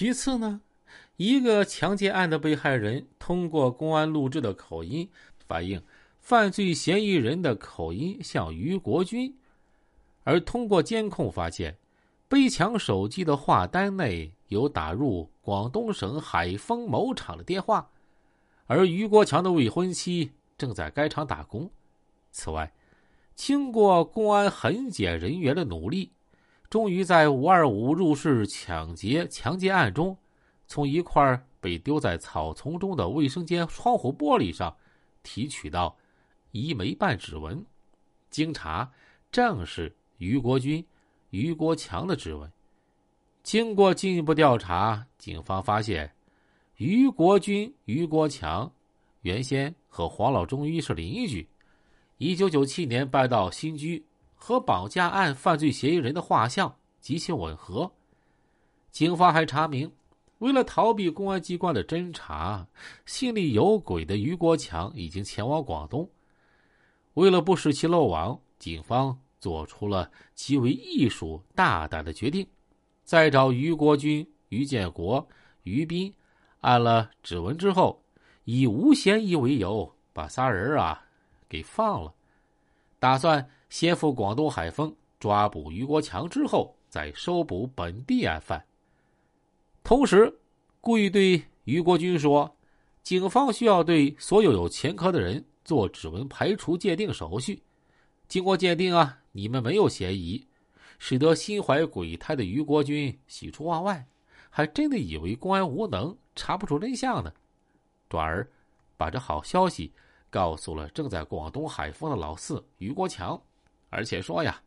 其次呢，一个强奸案的被害人通过公安录制的口音反映，犯罪嫌疑人的口音像于国军，而通过监控发现，被抢手机的话单内有打入广东省海丰某厂的电话，而于国强的未婚妻正在该厂打工。此外，经过公安痕检人员的努力。终于在五二五入室抢劫强奸案中，从一块被丢在草丛中的卫生间窗户玻璃上提取到一枚半指纹，经查正是于国军、于国强的指纹。经过进一步调查，警方发现，于国军、于国强原先和黄老中医是邻居，一九九七年搬到新居。和绑架案犯罪嫌疑人的画像极其吻合。警方还查明，为了逃避公安机关的侦查，心里有鬼的于国强已经前往广东。为了不使其漏网，警方做出了极为艺术大胆的决定：在找于国军、于建国、于斌按了指纹之后，以无嫌疑为由，把仨人啊给放了，打算。先赴广东海丰抓捕于国强，之后再收捕本地案犯。同时，故意对于国军说：“警方需要对所有有前科的人做指纹排除鉴定手续。经过鉴定啊，你们没有嫌疑。”使得心怀鬼胎的于国军喜出望外，还真的以为公安无能，查不出真相呢。转而把这好消息告诉了正在广东海丰的老四于国强。而且说呀，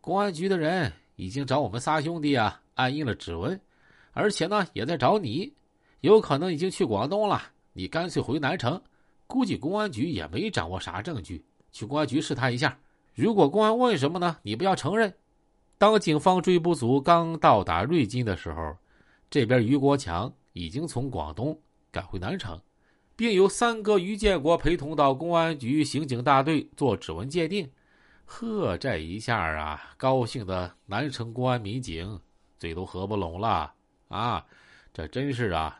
公安局的人已经找我们仨兄弟啊按印了指纹，而且呢也在找你，有可能已经去广东了。你干脆回南城，估计公安局也没掌握啥证据，去公安局试探一下。如果公安问什么呢，你不要承认。当警方追捕组刚到达瑞金的时候，这边于国强已经从广东赶回南城，并由三哥于建国陪同到公安局刑警大队做指纹鉴定。呵，这一下啊，高兴的南城公安民警嘴都合不拢了啊！这真是啊，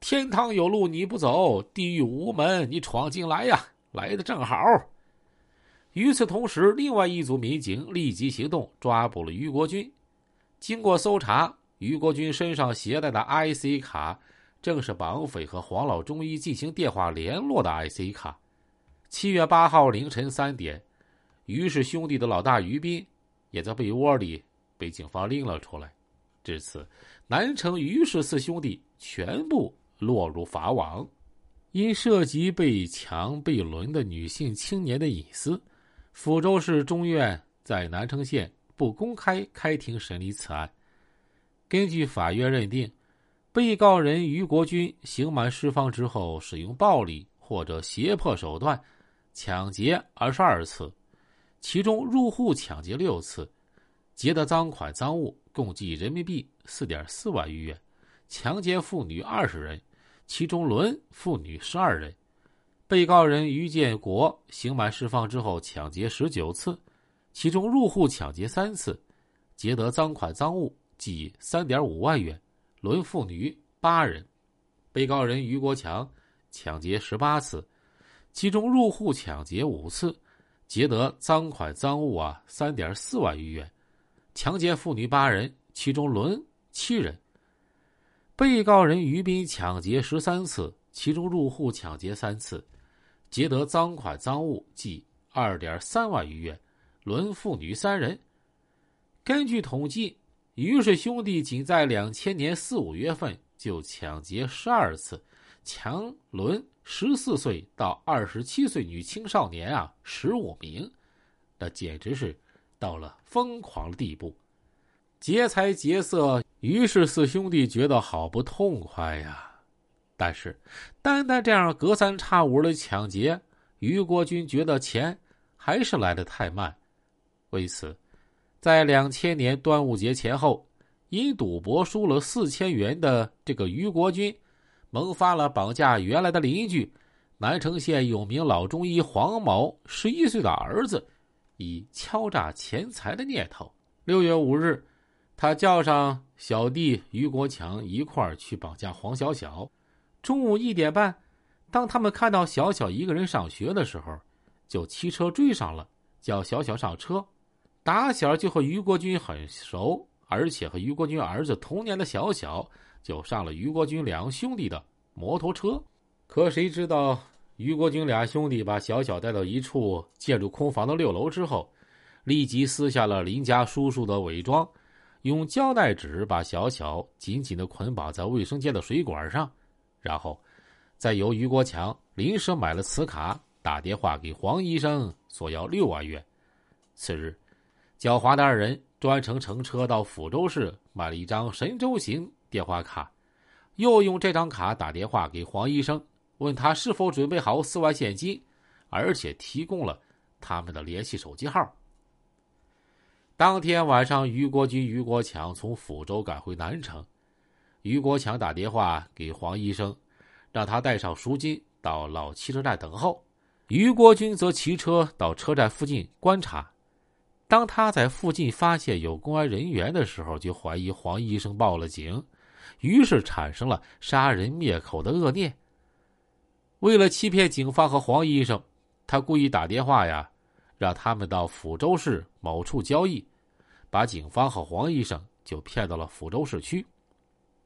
天堂有路你不走，地狱无门你闯进来呀，来的正好。与此同时，另外一组民警立即行动，抓捕了于国军。经过搜查，于国军身上携带的 IC 卡，正是绑匪和黄老中医进行电话联络的 IC 卡。七月八号凌晨三点。于氏兄弟的老大于斌，也在被窝里被警方拎了出来。至此，南城于氏四兄弟全部落入法网。因涉及被强被轮的女性青年的隐私，抚州市中院在南城县不公开开庭审理此案。根据法院认定，被告人于国军刑满释放之后，使用暴力或者胁迫手段抢劫二十二次。其中入户抢劫六次，劫得赃款赃物共计人民币四点四万余元，强奸妇女二十人，其中轮妇女十二人。被告人于建国刑满释放之后抢劫十九次，其中入户抢劫三次，劫得赃款赃物计三点五万元，轮妇女八人。被告人于国强抢劫十八次，其中入户抢劫五次。劫得赃款赃物啊，三点四万余元，强奸妇女八人，其中轮七人。被告人于斌抢劫十三次，其中入户抢劫三次，劫得赃款赃物计二点三万余元，轮妇女三人。根据统计，于氏兄弟仅在两千年四五月份就抢劫十二次，强轮。十四岁到二十七岁女青少年啊，十五名，那简直是到了疯狂的地步。劫财劫色，于是四兄弟觉得好不痛快呀。但是，单单这样隔三差五的抢劫，于国军觉得钱还是来的太慢。为此，在两千年端午节前后，因赌博输了四千元的这个于国军。萌发了绑架原来的邻居南城县有名老中医黄某十一岁的儿子，以敲诈钱财的念头。六月五日，他叫上小弟于国强一块儿去绑架黄小小。中午一点半，当他们看到小小一个人上学的时候，就骑车追上了，叫小小上车。打小就和于国军很熟，而且和于国军儿子同年的小小就上了于国军两兄弟的摩托车。可谁知道，于国军俩兄弟把小小带到一处建筑空房的六楼之后，立即撕下了邻家叔叔的伪装。用胶带纸把小小紧紧的捆绑在卫生间的水管上，然后，再由于国强临时买了磁卡，打电话给黄医生索要六万元。次日，狡猾的二人专程乘车到抚州市买了一张神州行电话卡，又用这张卡打电话给黄医生，问他是否准备好四万现金，而且提供了他们的联系手机号。当天晚上，于国军、于国强从抚州赶回南城。于国强打电话给黄医生，让他带上赎金到老汽车站等候。于国军则骑车到车站附近观察。当他在附近发现有公安人员的时候，就怀疑黄医生报了警，于是产生了杀人灭口的恶念。为了欺骗警方和黄医生，他故意打电话呀。让他们到抚州市某处交易，把警方和黄医生就骗到了抚州市区。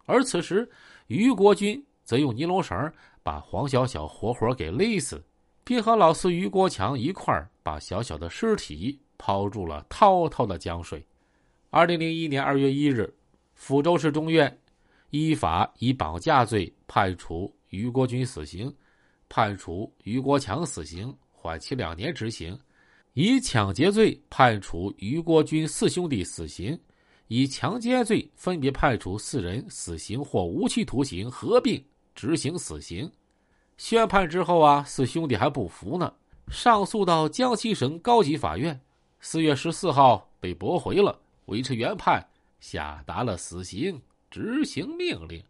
而此时，于国军则用尼龙绳把黄小小活活给勒死，并和老四于国强一块把小小的尸体抛住了滔滔的江水。二零零一年二月一日，抚州市中院依法以绑架罪判处于国军死刑，判处于国强死刑，缓期两年执行。以抢劫罪判处于国军四兄弟死刑，以强奸罪分别判处四人死刑或无期徒刑合并执行死刑。宣判之后啊，四兄弟还不服呢，上诉到江西省高级法院，四月十四号被驳回了，维持原判，下达了死刑执行命令。